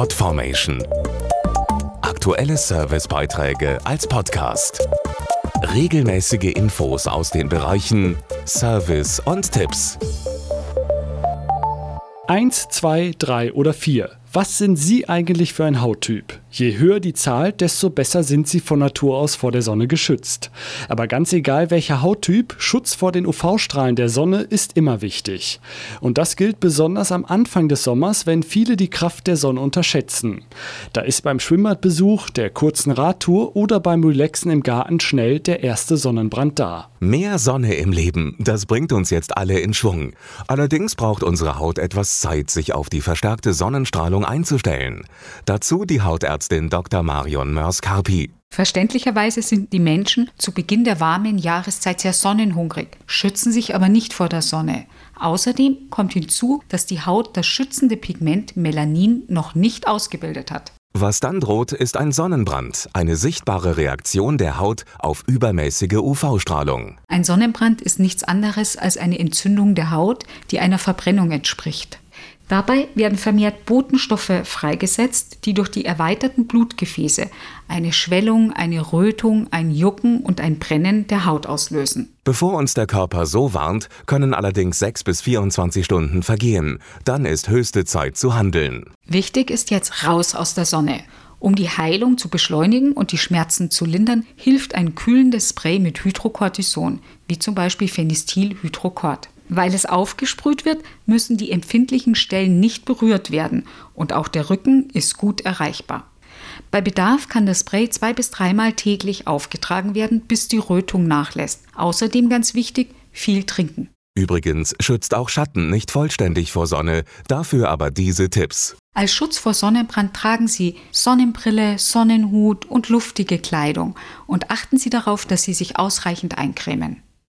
Podformation. Aktuelle Servicebeiträge als Podcast. Regelmäßige Infos aus den Bereichen Service und Tipps. 1, 2, 3 oder 4. Was sind Sie eigentlich für ein Hauttyp? Je höher die Zahl, desto besser sind Sie von Natur aus vor der Sonne geschützt. Aber ganz egal welcher Hauttyp, Schutz vor den UV-Strahlen der Sonne ist immer wichtig. Und das gilt besonders am Anfang des Sommers, wenn viele die Kraft der Sonne unterschätzen. Da ist beim Schwimmbadbesuch, der kurzen Radtour oder beim Relaxen im Garten schnell der erste Sonnenbrand da. Mehr Sonne im Leben, das bringt uns jetzt alle in Schwung. Allerdings braucht unsere Haut etwas Zeit, sich auf die verstärkte Sonnenstrahlung einzustellen. Dazu die Hautärztin Dr. Marion Mörs-Karpi. Verständlicherweise sind die Menschen zu Beginn der warmen Jahreszeit sehr sonnenhungrig, schützen sich aber nicht vor der Sonne. Außerdem kommt hinzu, dass die Haut das schützende Pigment Melanin noch nicht ausgebildet hat. Was dann droht, ist ein Sonnenbrand, eine sichtbare Reaktion der Haut auf übermäßige UV-Strahlung. Ein Sonnenbrand ist nichts anderes als eine Entzündung der Haut, die einer Verbrennung entspricht. Dabei werden vermehrt Botenstoffe freigesetzt, die durch die erweiterten Blutgefäße eine Schwellung, eine Rötung, ein Jucken und ein Brennen der Haut auslösen. Bevor uns der Körper so warnt, können allerdings 6 bis 24 Stunden vergehen. Dann ist höchste Zeit zu handeln. Wichtig ist jetzt raus aus der Sonne. Um die Heilung zu beschleunigen und die Schmerzen zu lindern, hilft ein kühlendes Spray mit Hydrocortison, wie zum Beispiel Phenestylhydrocort. Weil es aufgesprüht wird, müssen die empfindlichen Stellen nicht berührt werden und auch der Rücken ist gut erreichbar. Bei Bedarf kann das Spray zwei bis dreimal täglich aufgetragen werden, bis die Rötung nachlässt. Außerdem ganz wichtig, viel trinken. Übrigens schützt auch Schatten nicht vollständig vor Sonne, dafür aber diese Tipps. Als Schutz vor Sonnenbrand tragen Sie Sonnenbrille, Sonnenhut und luftige Kleidung und achten Sie darauf, dass Sie sich ausreichend eincremen.